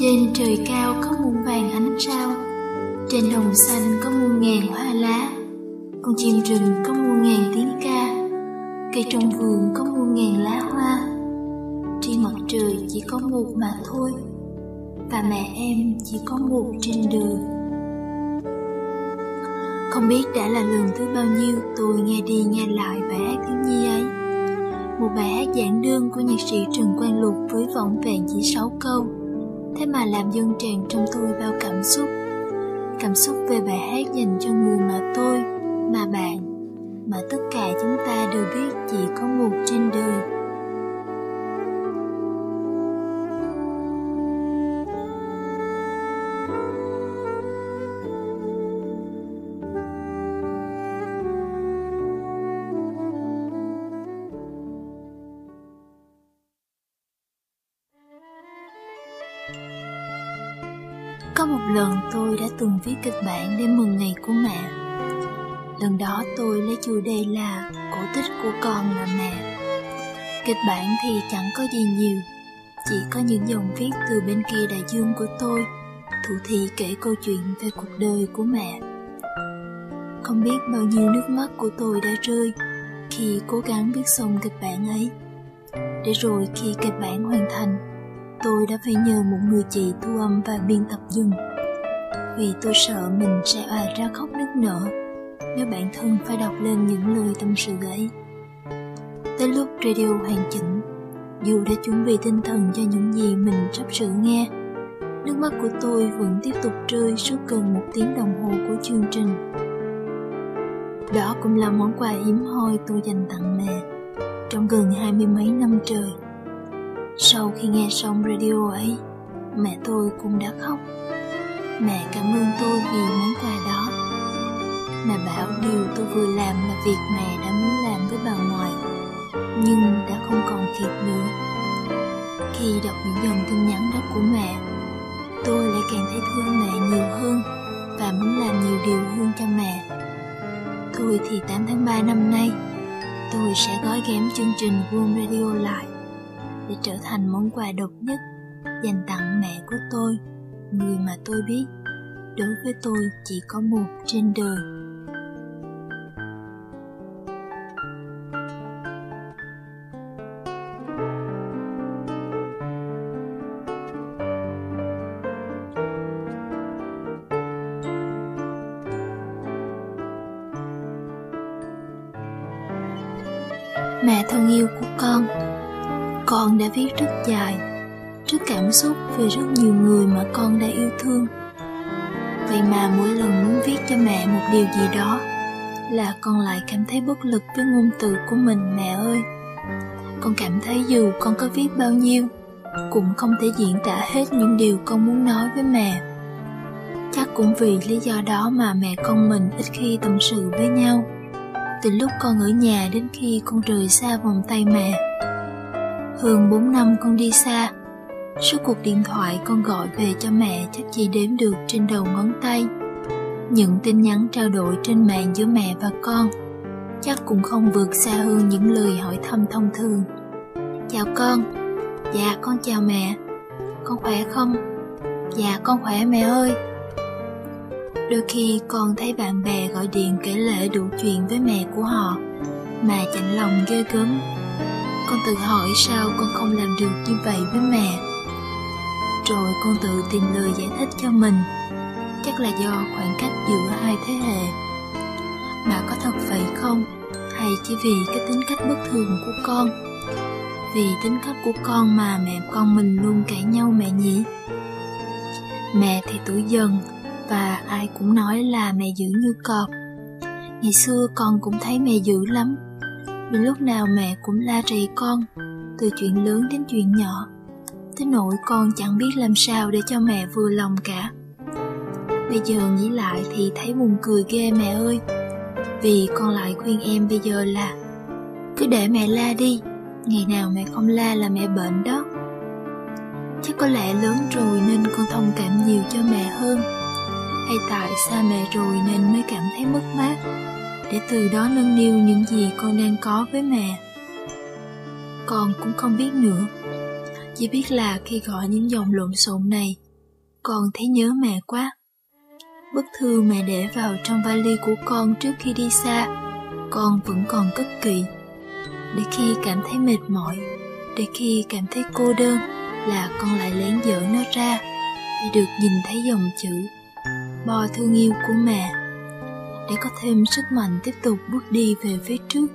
Trên trời cao có muôn vàng ánh sao, Trên đồng xanh có muôn ngàn hoa lá. Con chim rừng có muôn ngàn tiếng ca, Cây trong vườn có muôn ngàn lá hoa. Trên mặt trời chỉ có một mà thôi, Và mẹ em chỉ có một trên đời. Không biết đã là lần thứ bao nhiêu tôi nghe đi nghe lại bài hát thiếu nhi ấy. Một bài hát giản đơn của nhạc sĩ Trần Quang Lục với vỏn vẹn chỉ sáu câu thế mà làm dâng tràn trong tôi bao cảm xúc. Cảm xúc về bài hát dành cho người mà tôi, mà bạn, mà tất cả chúng ta đều biết chỉ có một trên đời. Từng viết kịch bản để mừng ngày của mẹ. Lần đó tôi lấy chủ đề là cổ tích của con là mẹ. Kịch bản thì chẳng có gì nhiều, chỉ có những dòng viết từ bên kia đại dương của tôi, thủ thị kể câu chuyện về cuộc đời của mẹ. Không biết bao nhiêu nước mắt của tôi đã rơi khi cố gắng viết xong kịch bản ấy. Để rồi khi kịch bản hoàn thành, tôi đã phải nhờ một người chị thu âm và biên tập dừng vì tôi sợ mình sẽ òa ra khóc nức nở. Nếu bản thân phải đọc lên những lời tâm sự ấy. Tới lúc radio hoàn chỉnh dù đã chuẩn bị tinh thần cho những gì mình sắp sửa nghe nước mắt của tôi vẫn tiếp tục rơi suốt gần một tiếng đồng hồ của chương trình. Đó cũng là món quà hiếm hoi tôi dành tặng mẹ trong gần hai mươi mấy năm trời. Sau khi nghe xong radio ấy, mẹ tôi cũng đã khóc. Mẹ cảm ơn tôi vì món quà đó. Mẹ bảo điều tôi vừa làm là việc mẹ đã muốn làm với bà ngoại, nhưng đã không còn kịp nữa. Khi đọc những dòng tin nhắn đó của mẹ, tôi lại càng thấy thương mẹ nhiều hơn và muốn làm nhiều điều hơn cho mẹ. Thôi thì 8 tháng 3 năm nay, tôi sẽ gói ghém chương trình World Radio lại để trở thành món quà độc nhất dành tặng mẹ của tôi người mà tôi biết. Đối với tôi chỉ có một trên đời. Mẹ thân yêu của con con đã viết rất dài rất cảm xúc về rất nhiều người mà con đã yêu thương. Vậy mà mỗi lần muốn viết cho mẹ một điều gì đó là con lại cảm thấy bất lực với ngôn từ của mình, mẹ ơi. Con cảm thấy dù con có viết bao nhiêu, cũng không thể diễn tả hết những điều con muốn nói với mẹ. Chắc cũng vì lý do đó mà mẹ con mình ít khi tâm sự với nhau. Từ lúc con ở nhà đến khi con rời xa vòng tay mẹ. Hơn 4 năm con đi xa Số cuộc điện thoại con gọi về cho mẹ chắc chỉ đếm được trên đầu ngón tay. Những tin nhắn trao đổi trên mạng giữa mẹ và con Chắc cũng không vượt xa hơn những lời hỏi thăm thông thường. Chào con. Dạ con chào mẹ. Con khỏe không? Dạ con khỏe mẹ ơi. Đôi khi con thấy bạn bè gọi điện kể lể đủ chuyện với mẹ của họ Mà chạnh lòng ghê gớm. Con tự hỏi sao con không làm được như vậy với mẹ? Rồi con tự tìm lời giải thích cho mình. Chắc là do khoảng cách giữa hai thế hệ. Mà có thật vậy không? Hay chỉ vì cái tính cách bất thường của con? Vì tính cách của con mà mẹ con mình luôn cãi nhau mẹ nhỉ? Mẹ thì tuổi dần và ai cũng nói là mẹ dữ như cọp. Ngày xưa con cũng thấy mẹ dữ lắm. Vì lúc nào mẹ cũng la rầy con, từ chuyện lớn đến chuyện nhỏ tới nỗi con chẳng biết làm sao để cho mẹ vừa lòng cả. Bây giờ nghĩ lại thì thấy buồn cười ghê mẹ ơi. Vì con lại khuyên em bây giờ là, cứ để mẹ la đi, ngày nào mẹ không la là mẹ bệnh đó. Chắc có lẽ lớn rồi nên con thông cảm nhiều cho mẹ hơn. Hay tại xa mẹ rồi nên mới cảm thấy mất mát, để từ đó nâng niu những gì con đang có với mẹ. Con cũng không biết nữa. Chỉ biết là khi gọi những dòng lộn xộn này, con thấy nhớ mẹ quá. Bức thư mẹ để vào trong vali của con trước khi đi xa, con vẫn còn cất kỹ. Để khi cảm thấy mệt mỏi, để khi cảm thấy cô đơn là con lại lén dở nó ra để được nhìn thấy dòng chữ bò thương yêu của mẹ để có thêm sức mạnh tiếp tục bước đi về phía trước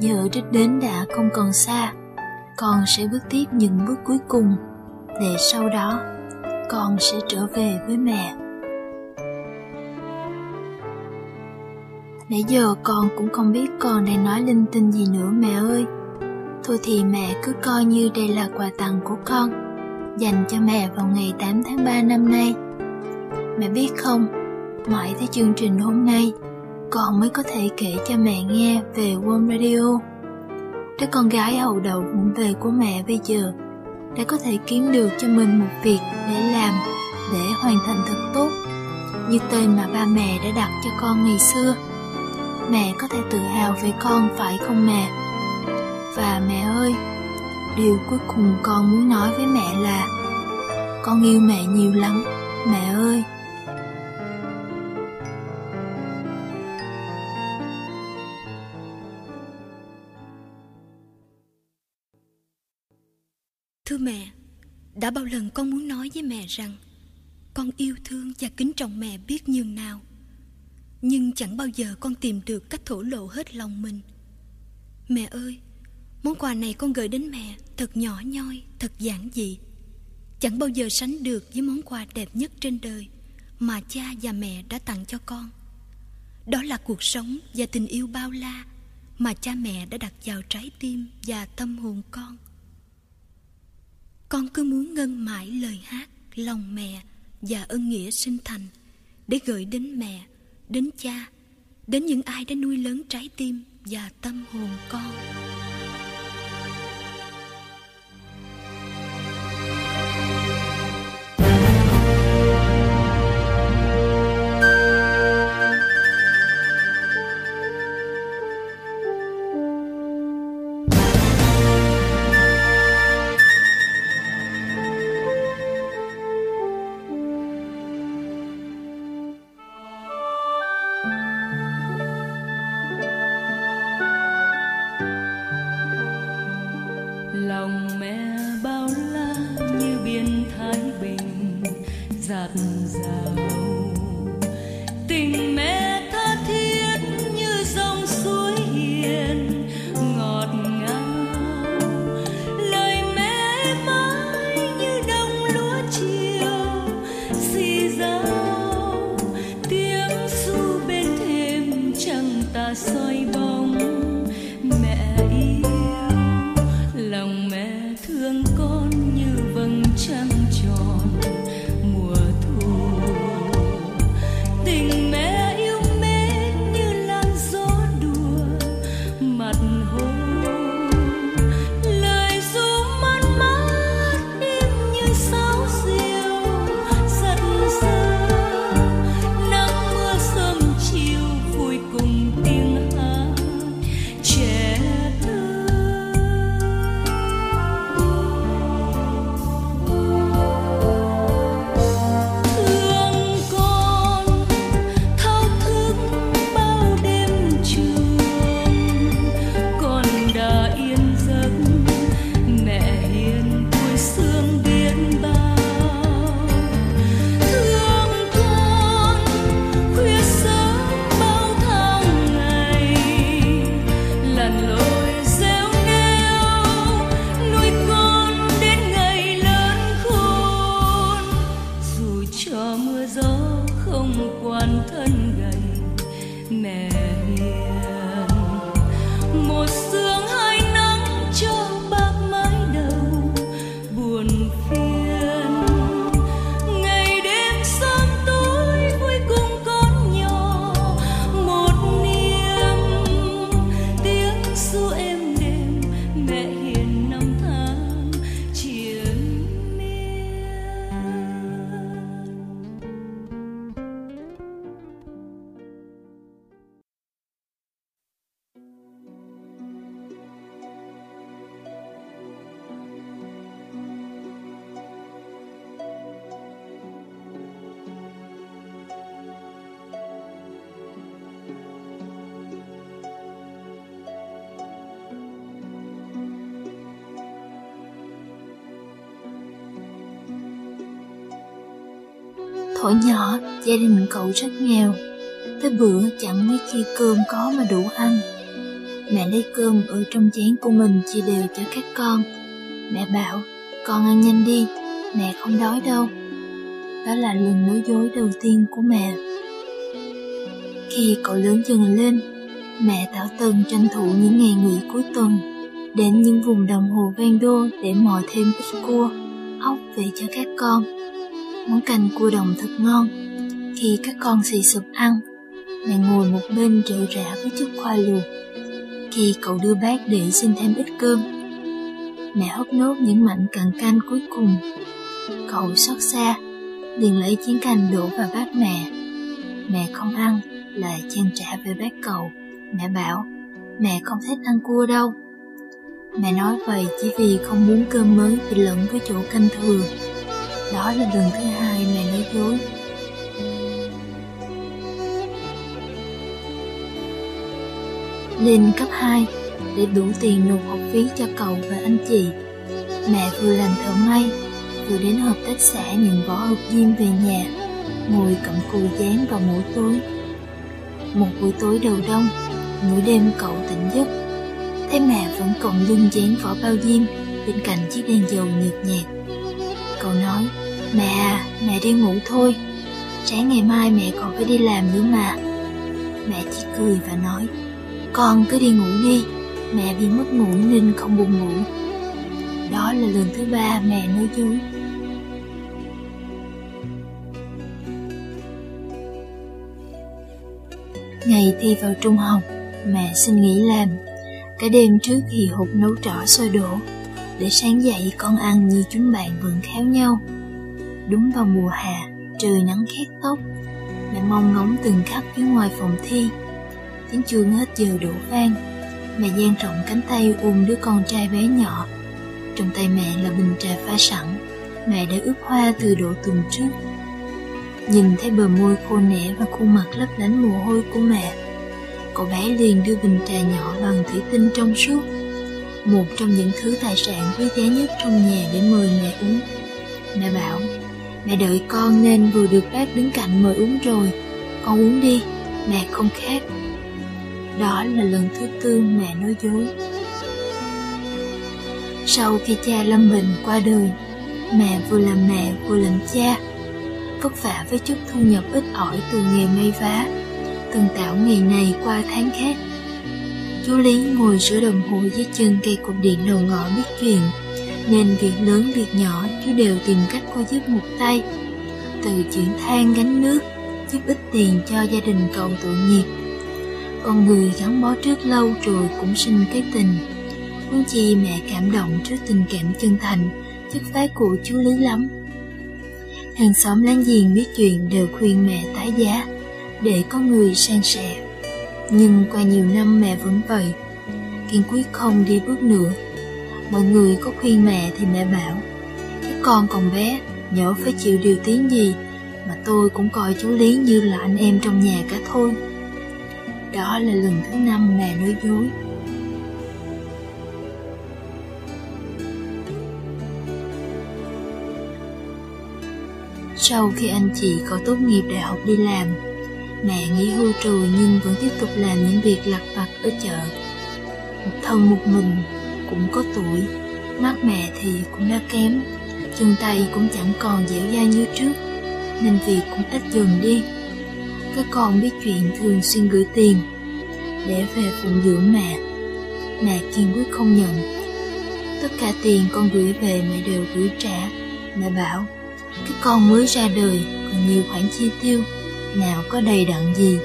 giờ đích đến đã không còn xa, con sẽ bước tiếp những bước cuối cùng để sau đó con sẽ trở về với mẹ. Nãy giờ con cũng không biết con đang nói linh tinh gì nữa, mẹ ơi. Thôi thì mẹ cứ coi như đây là quà tặng của con, dành cho mẹ vào ngày 8 tháng 3 năm nay. Mẹ biết không, mãi tới chương trình hôm nay con mới có thể kể cho mẹ nghe về warm Radio. Đứa con gái hậu đậu vụng về của mẹ bây giờ đã có thể kiếm được cho mình một việc để làm để hoàn thành thật tốt như tên mà ba mẹ đã đặt cho con ngày xưa. Mẹ có thể tự hào về con phải không mẹ? Và mẹ ơi, điều cuối cùng con muốn nói với mẹ là con yêu mẹ nhiều lắm, mẹ ơi. Mẹ, đã bao lần con muốn nói với mẹ rằng con yêu thương và kính trọng mẹ biết nhường nào. Nhưng chẳng bao giờ con tìm được cách thổ lộ hết lòng mình. Mẹ ơi, món quà này con gửi đến mẹ thật nhỏ nhoi, thật giản dị. Chẳng bao giờ sánh được với món quà đẹp nhất trên đời mà cha và mẹ đã tặng cho con. Đó là cuộc sống và tình yêu bao la mà cha mẹ đã đặt vào trái tim và tâm hồn con. Con cứ muốn ngân mãi lời hát lòng mẹ và ơn nghĩa sinh thành để gửi đến mẹ, đến cha, đến những ai đã nuôi lớn trái tim và tâm hồn con. Hồi nhỏ, gia đình cậu rất nghèo. Tới bữa chẳng mấy khi cơm có mà đủ ăn. Mẹ lấy cơm ở trong chén của mình chia đều cho các con. Mẹ bảo, con ăn nhanh đi, mẹ không đói đâu. Đó là lần nói dối đầu tiên của mẹ. Khi cậu lớn dần lên, mẹ tảo tần tranh thủ những ngày nghỉ cuối tuần đến những vùng đồng hồ ven đô để mò thêm ít cua, ốc về cho các con. Món canh cua đồng thật ngon. Khi các con xì sụp ăn, mẹ ngồi một bên rệu rã với chút khoai luộc. Khi cậu đưa bát để xin thêm ít cơm, mẹ hấp nốt những mảnh cặn canh cuối cùng. Cậu xót xa, liền lấy chén canh đổ vào bát mẹ. Mẹ không ăn, lại chen trả về bác cậu. Mẹ bảo, mẹ không thích ăn cua đâu. Mẹ nói vậy chỉ vì không muốn cơm mới bị lẫn với chỗ canh thừa. Đó là lần thứ hai mẹ nói dối. Lên cấp 2 để đủ tiền nộp học phí cho cậu và anh chị. Mẹ vừa làm thợ may, vừa đến hợp tác xã nhận vỏ hộp diêm về nhà, ngồi cầm cùi dán vào mỗi tối. Một buổi tối đầu đông, Mỗi đêm cậu tỉnh giấc, thấy mẹ vẫn còn lưng dán vỏ bao diêm bên cạnh chiếc đèn dầu nhợt nhạt. Cậu nói, mẹ à, mẹ đi ngủ thôi, sáng ngày mai mẹ còn phải đi làm nữa mà. Mẹ chỉ cười và nói, con cứ đi ngủ đi, mẹ bị mất ngủ nên không buồn ngủ. Đó là lần thứ ba mẹ nói dối. Ngày thi vào trung học, mẹ xin nghỉ làm. Cả đêm trước thì hụt nấu trỏ sôi đổ, để sáng dậy con ăn như chúng bạn vẫn khéo nhau. Đúng vào mùa hè, trời nắng khét tóc, mẹ mong ngóng từng khắc phía ngoài phòng thi. Tiếng chuông hết giờ đổ vang, mẹ dang rộng cánh tay ôm đứa con trai bé nhỏ. Trong tay mẹ là bình trà pha sẵn, mẹ đã ướp hoa từ độ tuần trước. Nhìn thấy bờ môi khô nẻ và khuôn mặt lấp lánh mồ hôi của mẹ, cậu bé liền đưa bình trà nhỏ bằng thủy tinh trong suốt, một trong những thứ tài sản quý giá nhất trong nhà để mời mẹ uống. Mẹ bảo, mẹ đợi con nên vừa được bác đứng cạnh mời uống rồi, con uống đi, mẹ không khát. Đó là lần thứ tư mẹ nói dối. Sau khi cha lâm Bình qua đời, mẹ vừa làm mẹ vừa làm cha, vất vả với chút thu nhập ít ỏi từ nghề may vá, từng tạo ngày này qua tháng khác. Chú Lý ngồi sửa đồng hồ dưới chân cây cột điện đầu ngõ biết chuyện, nên việc lớn việc nhỏ chú đều tìm cách qua giúp một tay. Từ chuyển than gánh nước, giúp ít tiền cho gia đình cậu tội nghiệp. Con người gắn bó trước lâu rồi cũng sinh cái tình. Huống chi mẹ cảm động trước tình cảm chân thành, chất phái của chú Lý lắm. Hàng xóm láng giềng biết chuyện đều khuyên mẹ tái giá, để có người san sẻ. Nhưng qua nhiều năm mẹ vẫn vậy, kiên quyết không đi bước nữa. Mọi người có khuyên mẹ thì mẹ bảo, cái con còn bé, nhỡ phải chịu điều tiếng gì, mà tôi cũng coi chú Lý như là anh em trong nhà cả thôi. Đó là lần thứ năm mẹ nói dối. Sau khi anh chị có tốt nghiệp đại học đi làm, mẹ nghỉ hưu rồi nhưng vẫn tiếp tục làm những việc lặt vặt ở chợ. Một thân một mình, cũng có tuổi, mắt mẹ thì cũng đã kém, chân tay cũng chẳng còn dẻo dai như trước, nên việc cũng ít dần đi. Các con biết chuyện thường xuyên gửi tiền để về phụng dưỡng mẹ. Mẹ kiên quyết không nhận. Tất cả tiền con gửi về mẹ đều gửi trả. Mẹ bảo, các con mới ra đời còn nhiều khoản chi tiêu, nào có đầy đặn gì.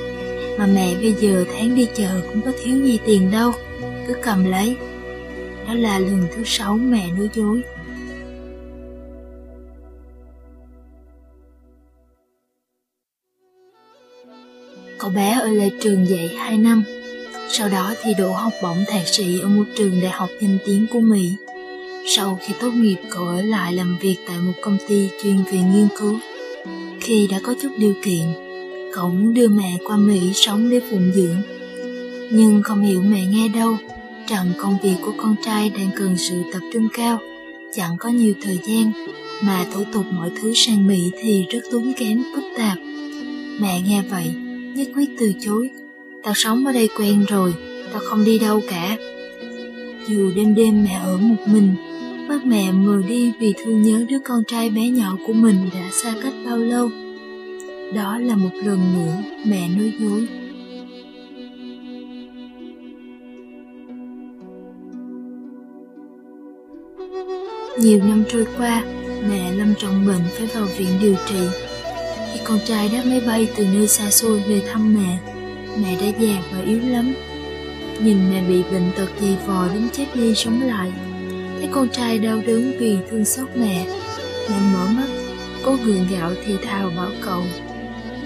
Mà mẹ bây giờ tháng đi chợ cũng có thiếu gì tiền đâu, cứ cầm lấy. Đó là lần thứ sáu mẹ nói dối. Cậu bé ở lại trường dạy 2 năm, sau đó thì đỗ học bổng thạc sĩ ở một trường đại học danh tiếng của Mỹ. Sau khi tốt nghiệp, cậu ở lại làm việc tại một công ty chuyên về nghiên cứu. Khi đã có chút điều kiện, cậu muốn đưa mẹ qua Mỹ sống để phụng dưỡng. Nhưng không hiểu mẹ nghe đâu, rằng công việc của con trai đang cần sự tập trung cao, chẳng có nhiều thời gian, mà thủ tục mọi thứ sang Mỹ thì rất tốn kém phức tạp. Mẹ nghe vậy, nhất quyết từ chối. Tao sống ở đây quen rồi, tao không đi đâu cả. Dù đêm đêm mẹ ở một mình, mắt mẹ mờ đi vì thương nhớ đứa con trai bé nhỏ của mình đã xa cách bao lâu. Đó là một lần nữa mẹ nói dối. Nhiều năm trôi qua, mẹ lâm trọng bệnh phải vào viện điều trị. Khi con trai đáp máy bay từ nơi xa xôi về thăm mẹ, mẹ đã già và yếu lắm. Nhìn mẹ bị bệnh tật dày vò đến chết đi sống lại, thấy con trai đau đớn vì thương xót mẹ. Mẹ mở mắt, cố gượng gạo thì thào bảo cậu,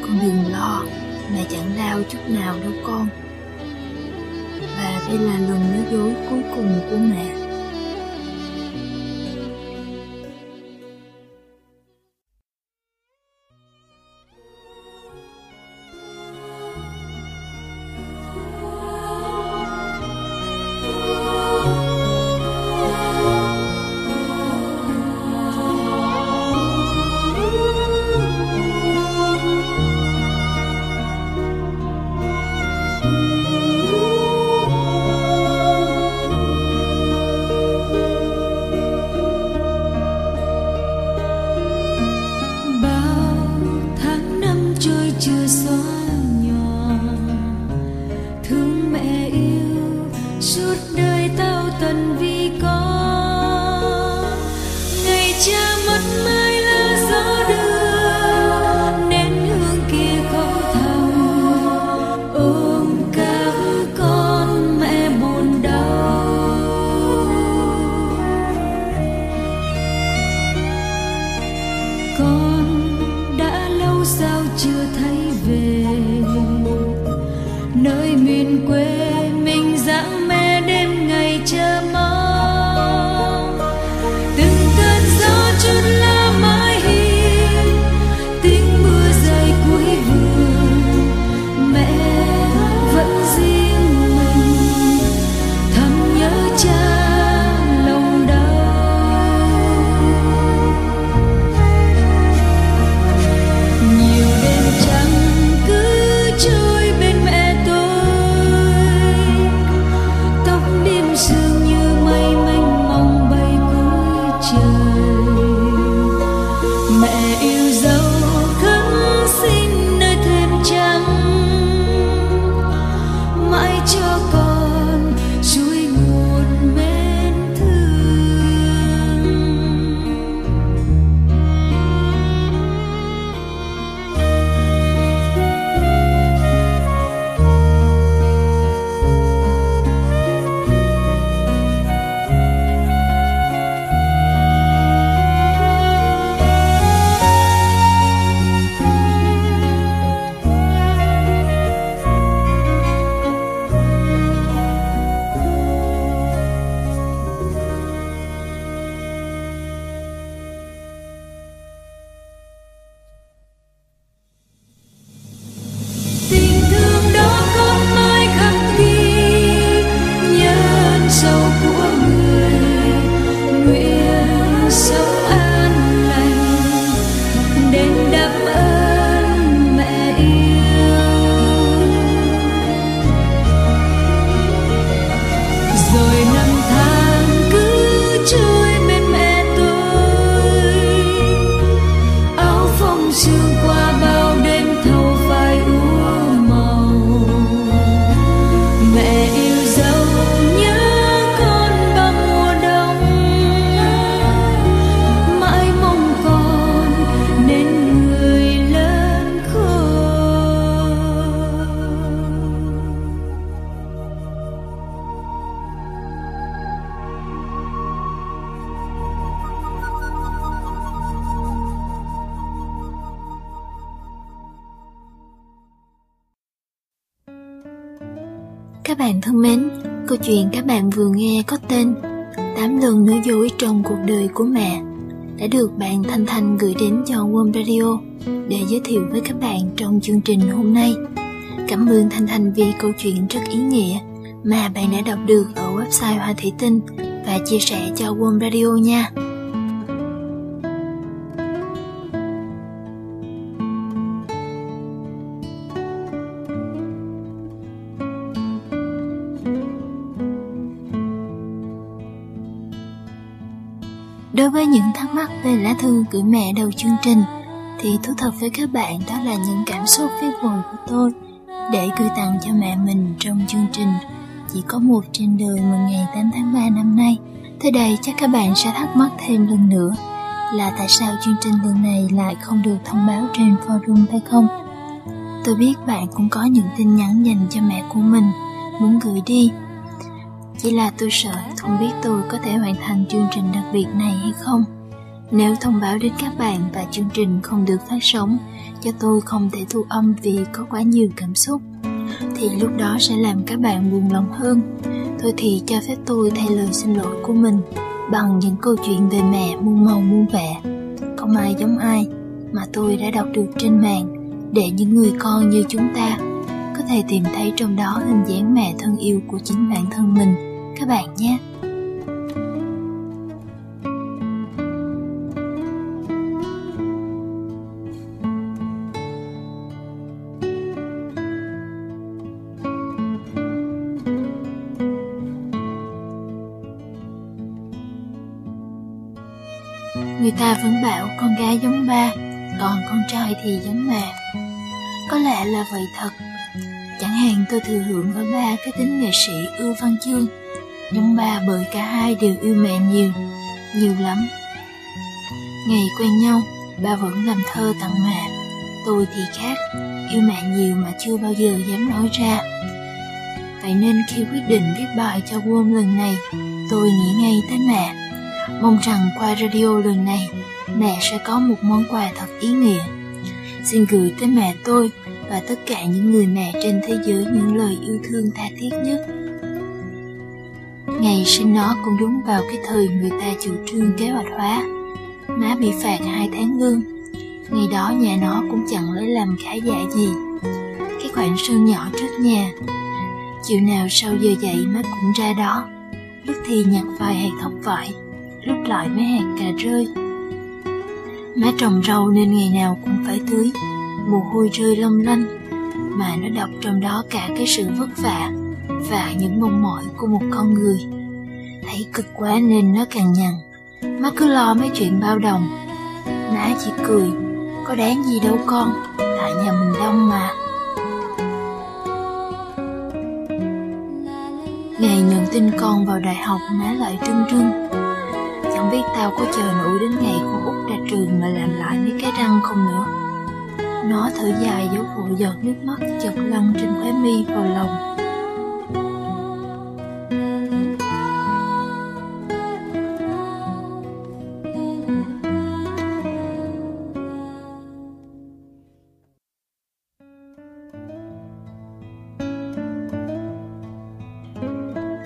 con đừng lo, mẹ chẳng đau chút nào đâu con. Và đây là lần nói dối cuối cùng của mẹ. Wom Radio để giới thiệu với các bạn trong chương trình hôm nay. Cảm ơn Thanh Thanh vì câu chuyện rất ý nghĩa mà bạn đã đọc được ở website Hoa Thủy Tinh và chia sẻ cho Wom Radio nha. Đối với những thắc mắc về lá thư gửi mẹ đầu chương trình, thì thú thật với các bạn, đó là những cảm xúc viết vội của tôi để gửi tặng cho mẹ mình trong chương trình, chỉ có một trên đời một ngày 8 tháng 3 năm nay. Tới đây chắc các bạn sẽ thắc mắc thêm lần nữa, là tại sao chương trình lần này lại không được thông báo trên forum hay không? Tôi biết bạn cũng có những tin nhắn dành cho mẹ của mình, muốn gửi đi. Chỉ là tôi sợ không biết tôi có thể hoàn thành chương trình đặc biệt này hay không. Nếu thông báo đến các bạn và chương trình không được phát sóng, cho tôi không thể thu âm vì có quá nhiều cảm xúc, thì lúc đó sẽ làm các bạn buồn lòng hơn. Thôi thì cho phép tôi thay lời xin lỗi của mình bằng những câu chuyện về mẹ muôn màu muôn vẻ. Không ai giống ai mà tôi đã đọc được trên mạng để những người con như chúng ta có thể tìm thấy trong đó hình dáng mẹ thân yêu của chính bản thân mình các bạn nhé. Ta vẫn bảo con gái giống ba, còn con trai thì giống mẹ. Có lẽ là vậy thật. Chẳng hạn tôi thừa hưởng với ba cái tính nghệ sĩ ưu văn chương. Giống ba bởi cả hai đều yêu mẹ nhiều, nhiều lắm. Ngày quen nhau, ba vẫn làm thơ tặng mẹ. Tôi thì khác, yêu mẹ nhiều mà chưa bao giờ dám nói ra. Vậy nên khi quyết định viết bài cho Worm lần này, tôi nghĩ ngay tới mẹ Mong rằng qua radio lần này, mẹ sẽ có một món quà thật ý nghĩa. Xin gửi tới mẹ tôi và tất cả những người mẹ trên thế giới những lời yêu thương tha thiết nhất. Ngày sinh nó cũng đúng vào cái thời người ta chủ trương kế hoạch hóa. Má bị phạt hai tháng lương. Ngày đó nhà nó cũng chẳng lấy làm khá dạ gì. Cái khoảng sân nhỏ trước nhà. Chiều nào sau giờ dậy má cũng ra đó. Lúc thì nhặt vài hạt thóc vải, lúc lại mấy hạt cà rơi. Má trồng rau nên ngày nào cũng phải tưới, mồ hôi rơi long lanh, mà nó đọc trong đó cả cái sự vất vả và những mong mỏi của một con người. Thấy cực quá nên nó càng nhằn, má cứ lo mấy chuyện bao đồng. Má chỉ cười, có đáng gì đâu con, tại nhà mình đông mà. Ngày nhận tin con vào đại học má lại trưng trưng không biết tao có chờ nổi đến ngày con út ra trường mà làm lại mấy cái răng không nữa Nó thở dài dấu vội giọt nước mắt chợt lăn trên khóe mi vào lòng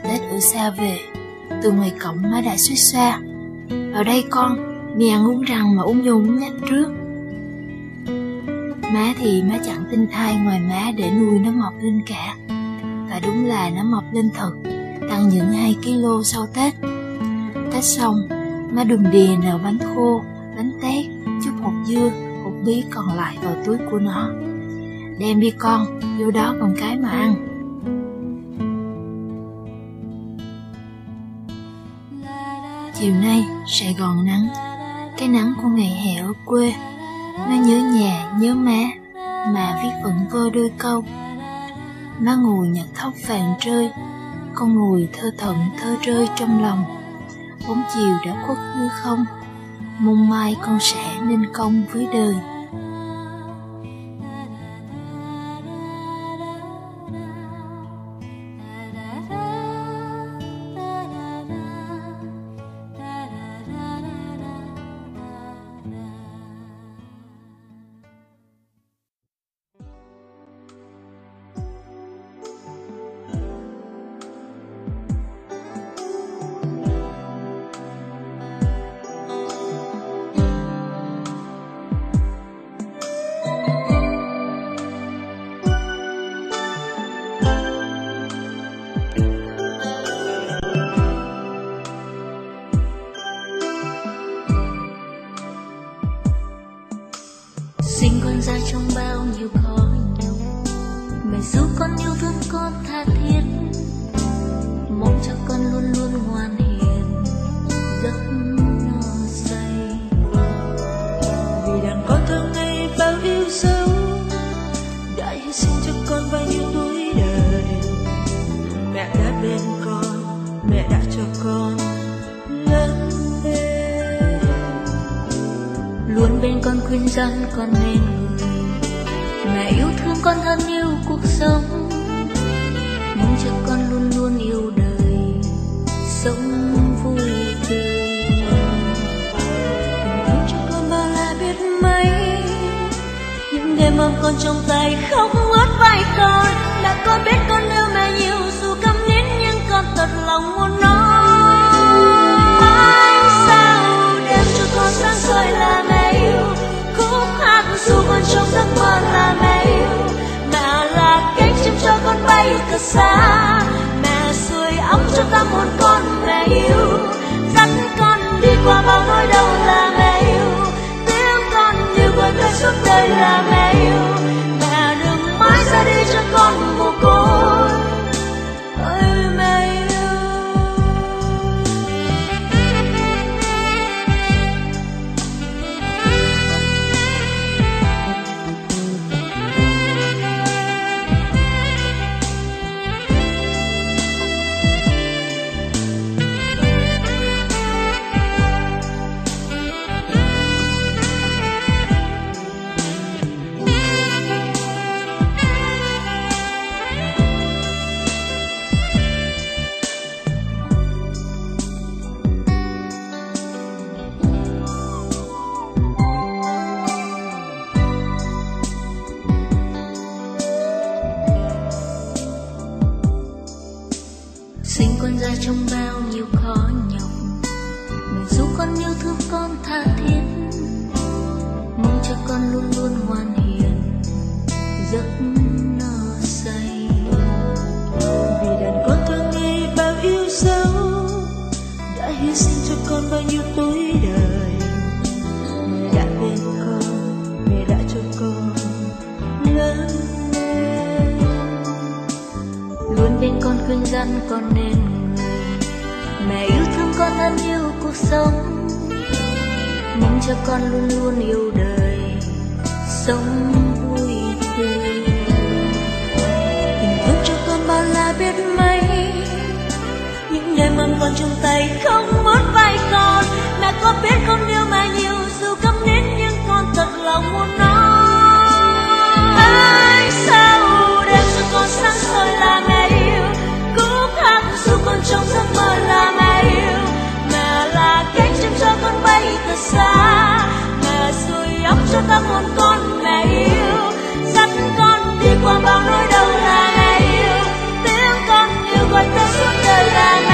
Tết ở xa về, Từ ngoài cổng má đã suýt xa ở đây con, mẹ ăn uống răng mà uống vô uống nhách trước. Má thì má chẳng tin thai ngoài má để nuôi nó mọc lên cả. Và đúng là nó mọc lên thật, tăng những 2 kg sau Tết. Tết xong, má đùm đìa nào bánh khô, bánh tét, chút hột dưa, hột bí còn lại vào túi của nó. Đem đi con, vô đó còn cái mà ăn. Chiều nay, Sài Gòn nắng, cái nắng của ngày hè ở quê. Nó nhớ nhà, nhớ má, mà viết vẫn vơ đôi câu. Má ngồi nhặt thóc vàng rơi, con ngồi thơ thận thơ rơi trong lòng. Bóng chiều đã khuất hư không, mong mai con sẽ nên công với đời. cho tâm hồn con mẹ yêu. Dẫn con đi qua bao nỗi đau là ngày yêu. Tiếng con yêu gọi ta suốt đời là ngày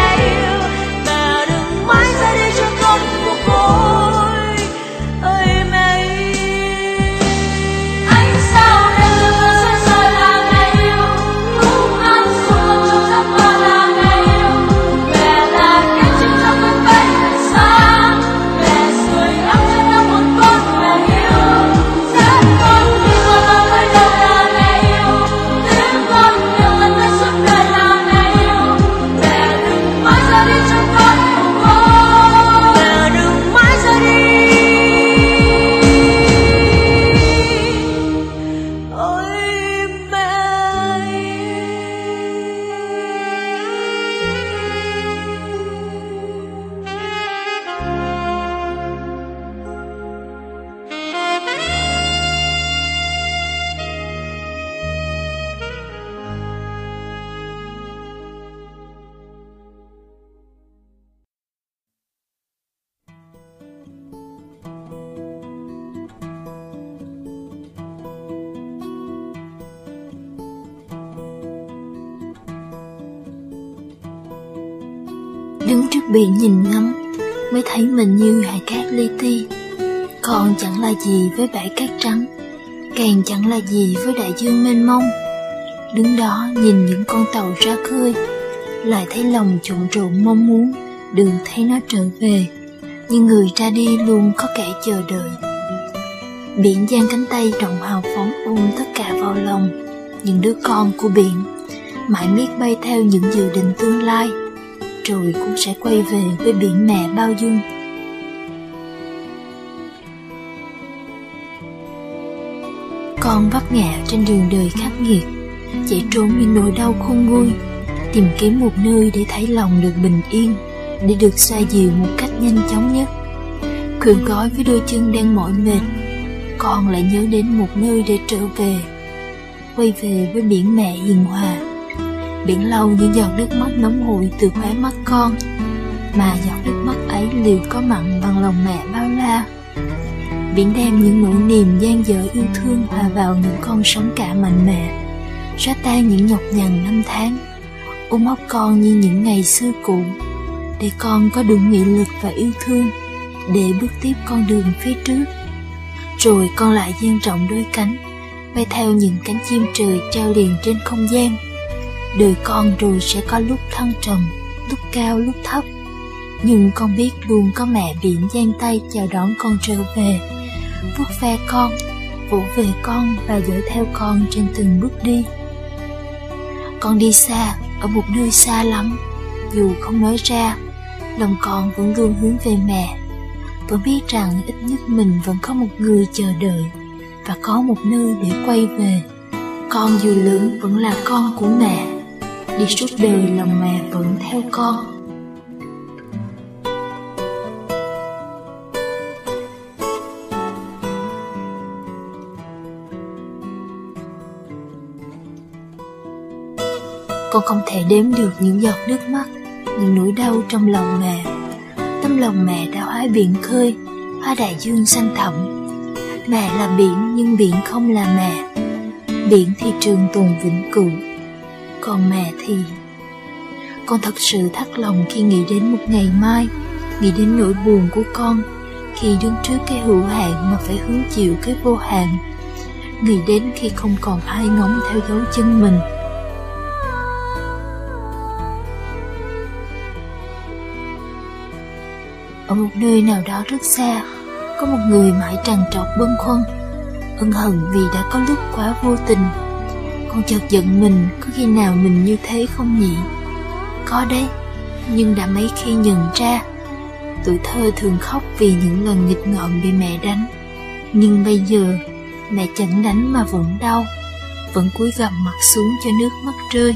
Đứng trước biển nhìn ngắm, Mới thấy mình như hải cát li ti. Còn chẳng là gì với bãi cát trắng, Càng chẳng là gì với đại dương mênh mông. Đứng đó nhìn những con tàu ra khơi, Lại thấy lòng trộn trộn mong muốn Đường thấy nó trở về. Nhưng người ra đi luôn có kẻ chờ đợi. Biển giang cánh tay rộng hào phóng ôm tất cả vào lòng. Những đứa con của biển Mãi miết bay theo những dự định tương lai rồi cũng sẽ quay về với biển mẹ bao dung. Con vấp ngã trên đường đời khắc nghiệt, chạy trốn những nỗi đau khôn nguôi, tìm kiếm một nơi để thấy lòng được bình yên, để được xoa dịu một cách nhanh chóng nhất. Khuyên gói với đôi chân đang mỏi mệt, con lại nhớ đến một nơi để trở về, quay về với biển mẹ hiền hòa biển lâu những giọt nước mắt nóng hổi từ khóe mắt con. Mà giọt nước mắt ấy liệu có mặn bằng lòng mẹ bao la? Biển đem những nỗi niềm gian dở yêu thương hòa vào những con sóng cả mạnh mẽ. Xóa tan những nhọc nhằn năm tháng. Ôm ấp con như những ngày xưa cũ. Để con có đủ nghị lực và yêu thương để bước tiếp con đường phía trước. Rồi con lại dang rộng đôi cánh, bay theo những cánh chim trời treo liền trên không gian đời con rồi sẽ có lúc thăng trầm, lúc cao, lúc thấp. Nhưng con biết luôn có mẹ biển giang tay chào đón con trở về. Vuốt ve con, vỗ về con và dõi theo con trên từng bước đi. Con đi xa, ở một nơi xa lắm. Dù không nói ra, lòng con vẫn luôn hướng về mẹ. Vẫn biết rằng ít nhất mình vẫn có một người chờ đợi và có một nơi để quay về. Con dù lớn vẫn là con của mẹ đi suốt đời lòng mẹ vẫn theo con. Con không thể đếm được những giọt nước mắt, những nỗi đau trong lòng mẹ. Tấm lòng mẹ đã hóa biển khơi, hóa đại dương xanh thẳm. Mẹ là biển nhưng biển không là mẹ. Biển thì trường tồn vĩnh cửu còn mẹ thì. Con thật sự thắt lòng khi nghĩ đến một ngày mai, nghĩ đến nỗi buồn của con khi đứng trước cái hữu hạn mà phải hứng chịu cái vô hạn, nghĩ đến khi không còn ai ngóng theo dấu chân mình. Ở một nơi nào đó rất xa, có một người mãi trằn trọc bâng khuâng, ân hận vì đã có lúc quá vô tình con chợt giận mình, có khi nào mình như thế không nhỉ? Có đấy, nhưng đã mấy khi nhận ra, tuổi thơ thường khóc vì những lần nghịch ngợm bị mẹ đánh. Nhưng bây giờ, mẹ chẳng đánh mà vẫn đau, vẫn cúi gằm mặt xuống cho nước mắt rơi.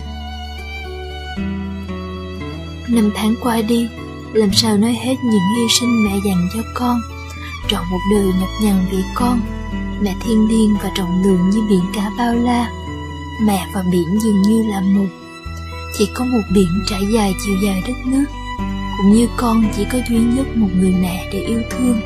Năm tháng qua đi, làm sao nói hết những hy sinh mẹ dành cho con? Trọn một đời nhọc nhằn vì con, mẹ thiên liêng và trọng lượng như biển cả bao la mẹ và biển dường như là một. Chỉ có một biển trải dài chiều dài đất nước, cũng như con chỉ có duy nhất một người mẹ để yêu thương.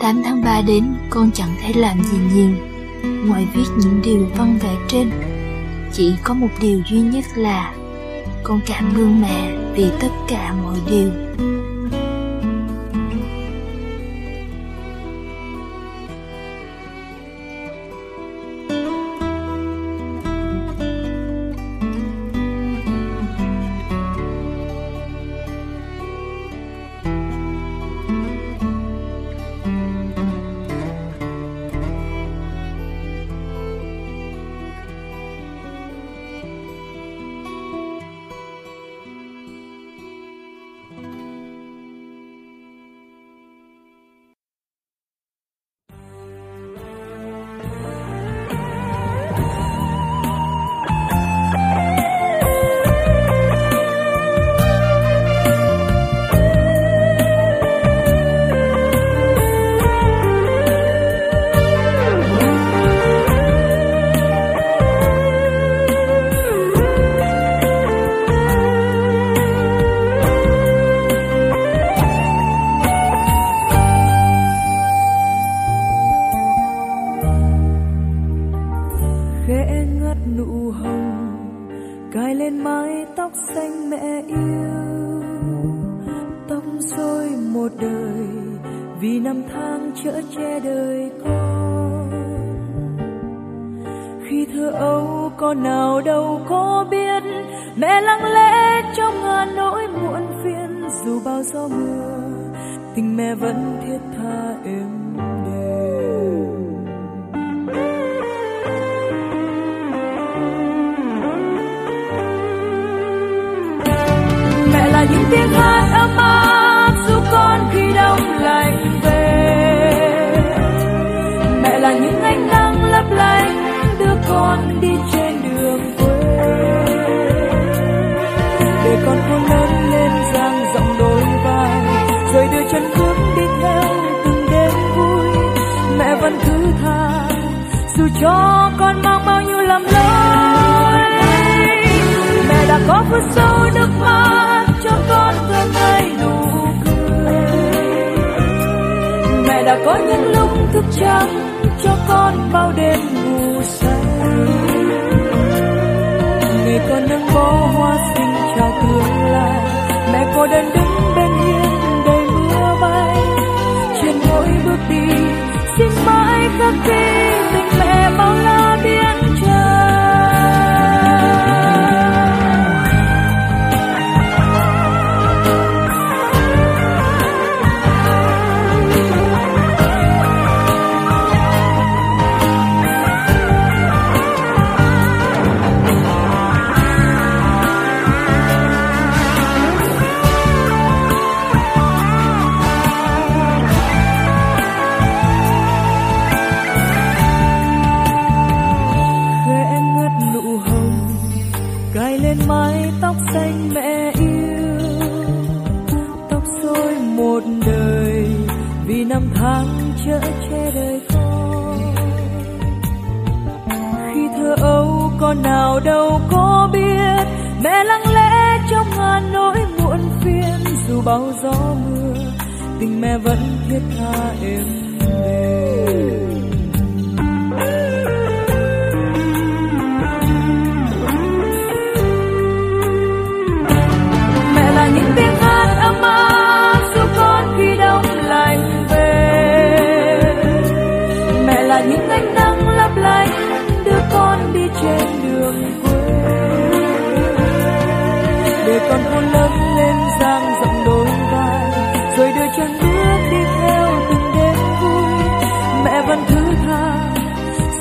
Tám tháng ba đến, con chẳng thể làm gì nhiều. Ngoài viết những điều văn vẽ trên, chỉ có một điều duy nhất là con cảm ơn mẹ vì tất cả mọi điều. Đang đơn đứng bên hiên đầy mưa bay. Trên mỗi bước đi, xin mãi khắc ghi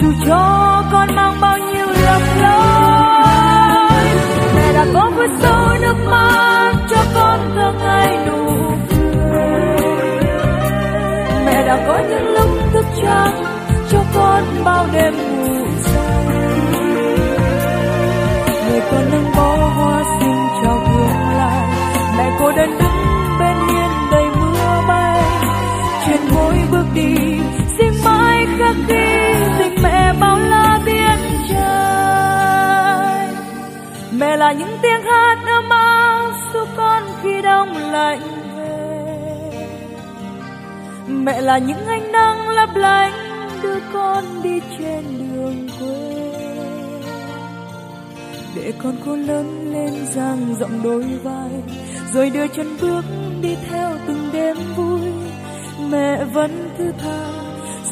dù cho con mang bao nhiêu lầm lỗi, mẹ đã có vết sâu nước mắt cho con thường ngày nụ cười. Mẹ đã có những lúc thức trắng cho con bao đêm ngủ say. Người con nâng bó hoa xinh chào tương lai, mẹ cô đơn đứng bên hiên đầy mưa bay. Trên mỗi bước đi là những tiếng hát ấm áp su con khi đông lạnh về. Mẹ là những ánh nắng lấp lánh đưa con đi trên đường quê. Để con khôn lớn lên dang rộng đôi vai, rồi đưa chân bước đi theo từng đêm vui. Mẹ vẫn thứ tha,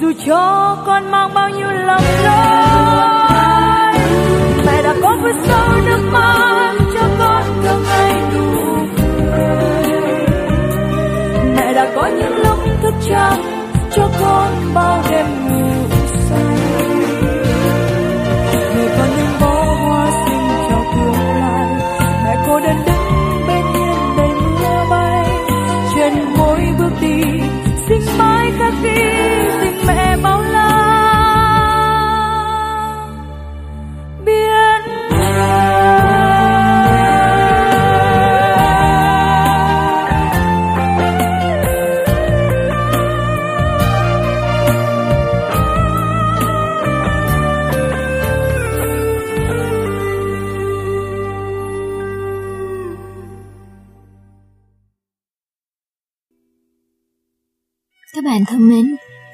dù cho con mang bao nhiêu lòng đau mẹ đã có vết sâu nước mắt cho con thường ngày nụ cười mẹ đã có những lúc thức trắng cho con bao đêm người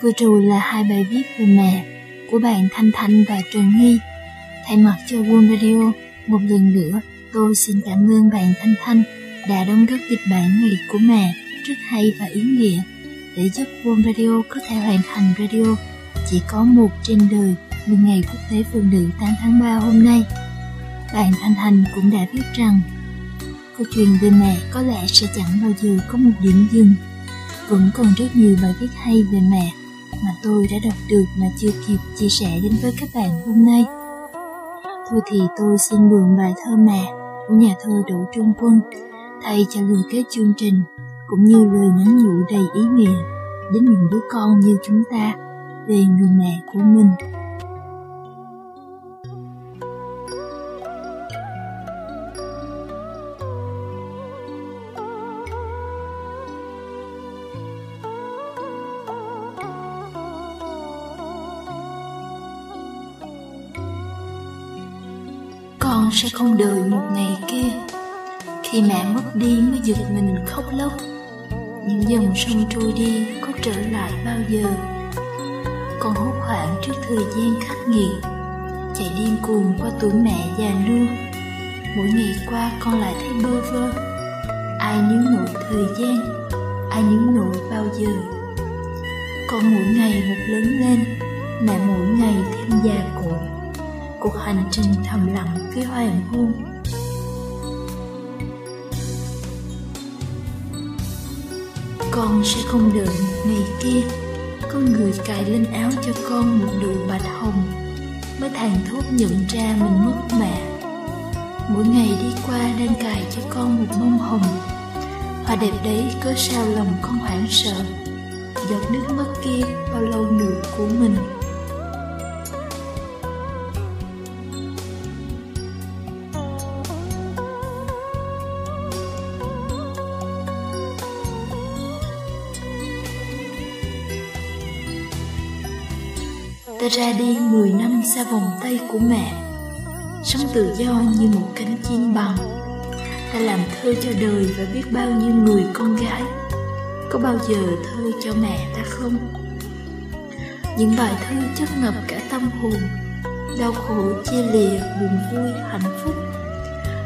vừa rồi là hai bài viết về mẹ của bạn Thanh Thanh và Trần Nghi. Thay mặt cho World Radio, một lần nữa tôi xin cảm ơn bạn Thanh Thanh đã đóng góp kịch bản ngày của mẹ rất hay và ý nghĩa để giúp World Radio có thể hoàn thành radio chỉ có một trên đời như ngày quốc tế phụ nữ 8 tháng 3 hôm nay. Bạn Thanh Thanh cũng đã viết rằng câu chuyện về mẹ có lẽ sẽ chẳng bao giờ có một điểm dừng vẫn còn rất nhiều bài viết hay về mẹ mà tôi đã đọc được mà chưa kịp chia sẻ đến với các bạn hôm nay. Thôi thì tôi xin mượn bài thơ mẹ của nhà thơ Đỗ Trung Quân thay cho lời kết chương trình, cũng như lời nhắn nhủ đầy ý nghĩa đến những đứa con như chúng ta về người mẹ của mình. Con sẽ không đợi một ngày kia. Khi mẹ mất đi mới giật mình khóc lóc. Những dòng sông trôi đi có trở lại bao giờ? Con hốt hoảng trước thời gian khắc nghiệt, chạy điên cuồng qua tuổi mẹ già nua. Mỗi ngày qua con lại thấy bơ vơ. Ai nhớ nổi thời gian, ai nhớ nổi bao giờ? Con mỗi ngày một lớn lên, mẹ mỗi ngày thêm già cuộc hành trình thầm lặng phía hoàng hôn. Con sẽ không đợi ngày kia, có người cài lên áo cho con một đùi bạch hồng, mới thàn thốt nhận ra mình mất mẹ. Mỗi ngày đi qua đang cài cho con một bông hồng hoa đẹp đấy cớ sao lòng con hoảng sợ. Giọt nước mắt kia bao lâu nữa của mình. Ra đi 10 năm xa vòng tay của mẹ. Sống tự do như một cánh chim bằng ta làm thơ cho đời và biết bao nhiêu người con gái. Có bao giờ thơ cho mẹ ta không? Những bài thơ chất ngập cả tâm hồn, đau khổ chia lìa buồn vui hạnh phúc.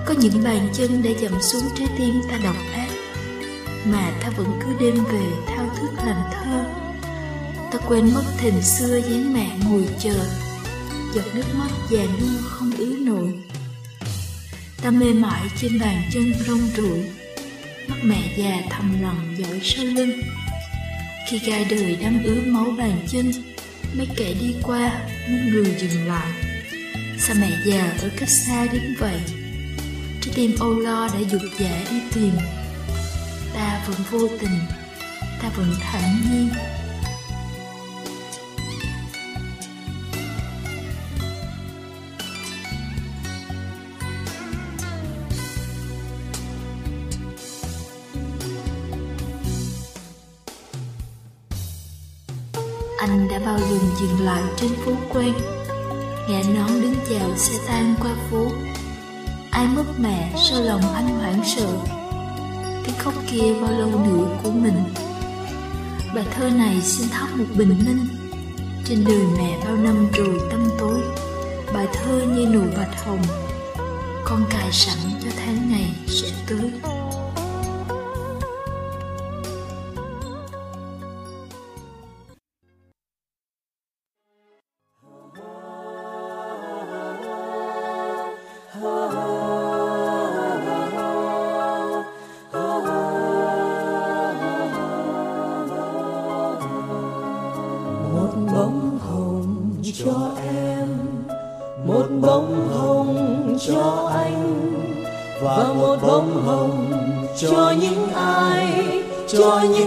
Có những bàn chân đã dậm xuống trái tim ta độc ác, mà ta vẫn cứ đêm về thao thức làm thơ ta quên mất thềm xưa dáng mẹ ngồi chờ. Giọt nước mắt già nua không ứa nổi. Ta mê mải trên bàn chân rong ruổi. Mắt mẹ già thầm lặng dõi sau lưng. Khi gai đời đâm ướt máu bàn chân, mấy kẻ đi qua muốn người dừng lại. Sao mẹ già ở cách xa đến vậy? Trái tim âu lo đã dục dã đi tìm. Ta vẫn vô tình, ta vẫn thản nhiên. Lại trên phố quen ngã nón đứng chào xe tan qua phố. Ai mất mẹ sao lòng anh hoảng sợ. Tiếng khóc kia bao lâu nữa của mình. Bài thơ này xin thắp một bình minh. Trên đời mẹ bao năm rồi tâm tối. Bài thơ như nụ bạch hồng. Con cài sẵn cho tháng ngày sẽ tới.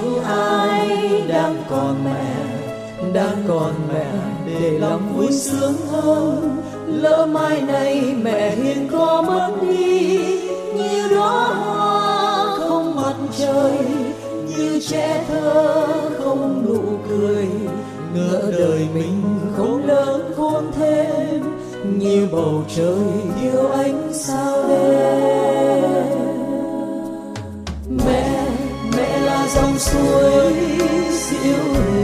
Những ai đang còn mẹ đang còn mẹ để lòng vui sướng hơn lỡ mai này mẹ hiền có mất đi như đóa hoa không mặt trời như trẻ thơ không nụ cười ngỡ đời mình không lớn khôn thêm như bầu trời thiếu ánh sao đêm suối diệu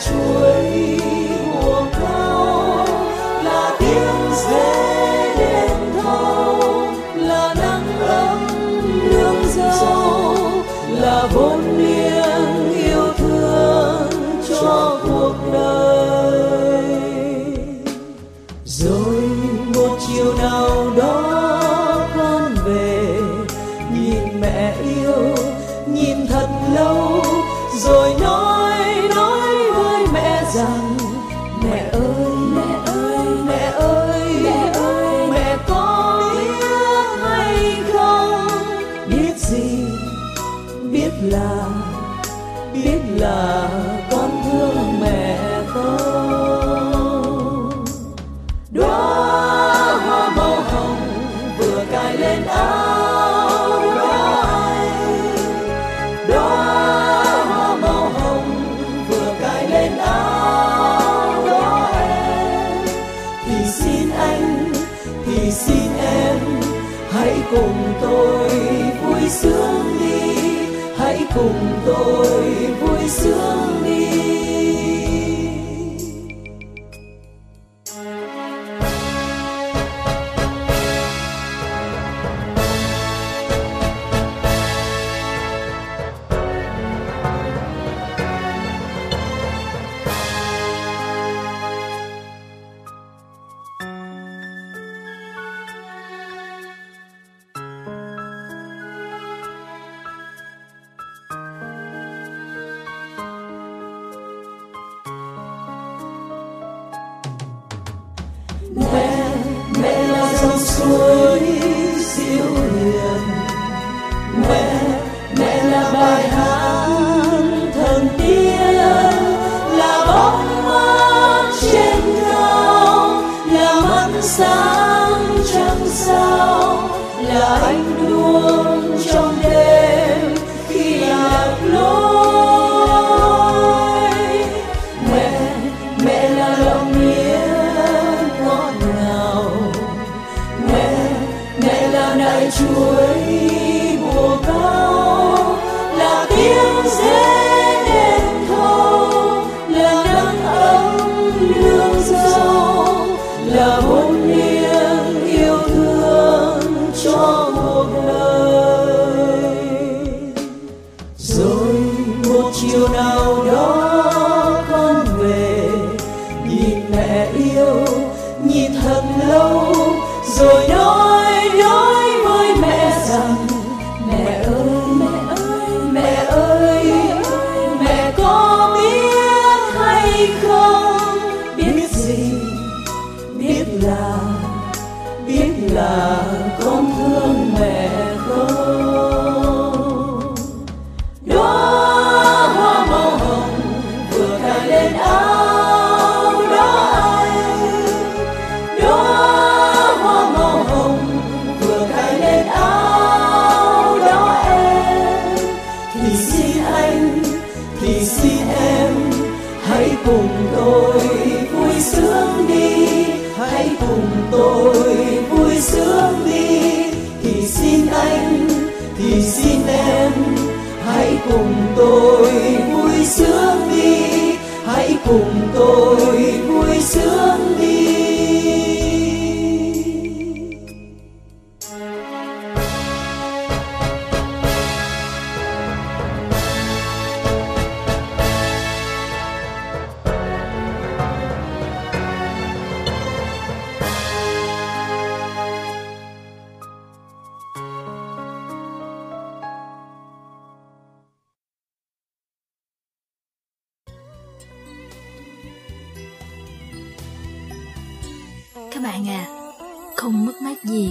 chuối vui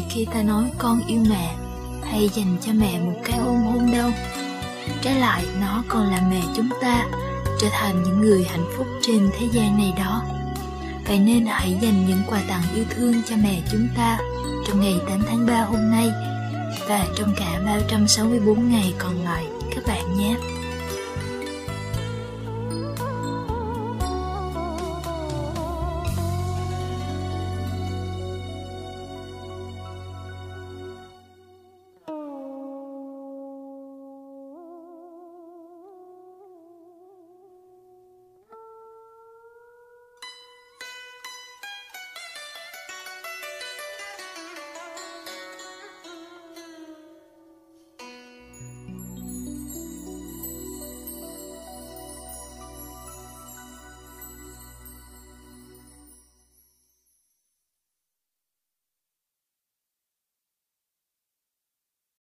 khi ta nói con yêu mẹ hay dành cho mẹ một cái ôm hôn đâu. Trái lại, nó còn là mẹ chúng ta trở thành những người hạnh phúc trên thế gian này đó. Vậy nên hãy dành những quà tặng yêu thương cho mẹ chúng ta trong ngày 8 tháng 3 hôm nay và trong cả 364 ngày còn lại, các bạn nhé.